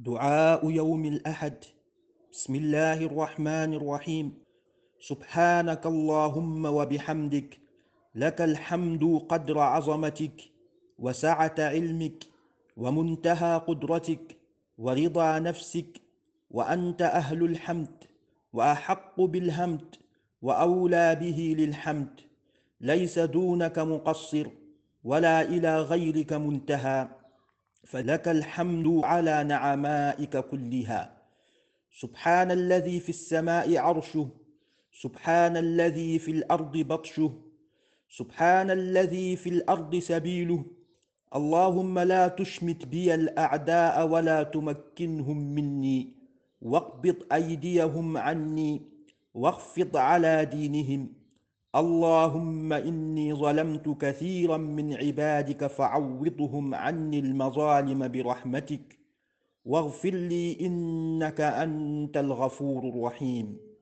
دعاء يوم الأحد. بسم الله الرحمن الرحيم. سبحانك اللهم وبحمدك. لك الحمد قدر عظمتك وسعة علمك ومنتهى قدرتك ورضا نفسك وأنت أهل الحمد وأحق بالحمد وأولى به للحمد. ليس دونك مقصر ولا إلى غيرك منتهى. فلك الحمد على نعمائك كلها. سبحان الذي في السماء عرشه. سبحان الذي في الأرض بطشه. سبحان الذي في الأرض سبيله. اللهم لا تشمت بي الأعداء ولا تمكنهم مني. واقبض أيديهم عني. واخفض على دينهم. اللهم إني ظلمت كثيرا من عبادك فعوضهم عني المظالم برحمتك واغفر لي إنك أنت الغفور الرحيم.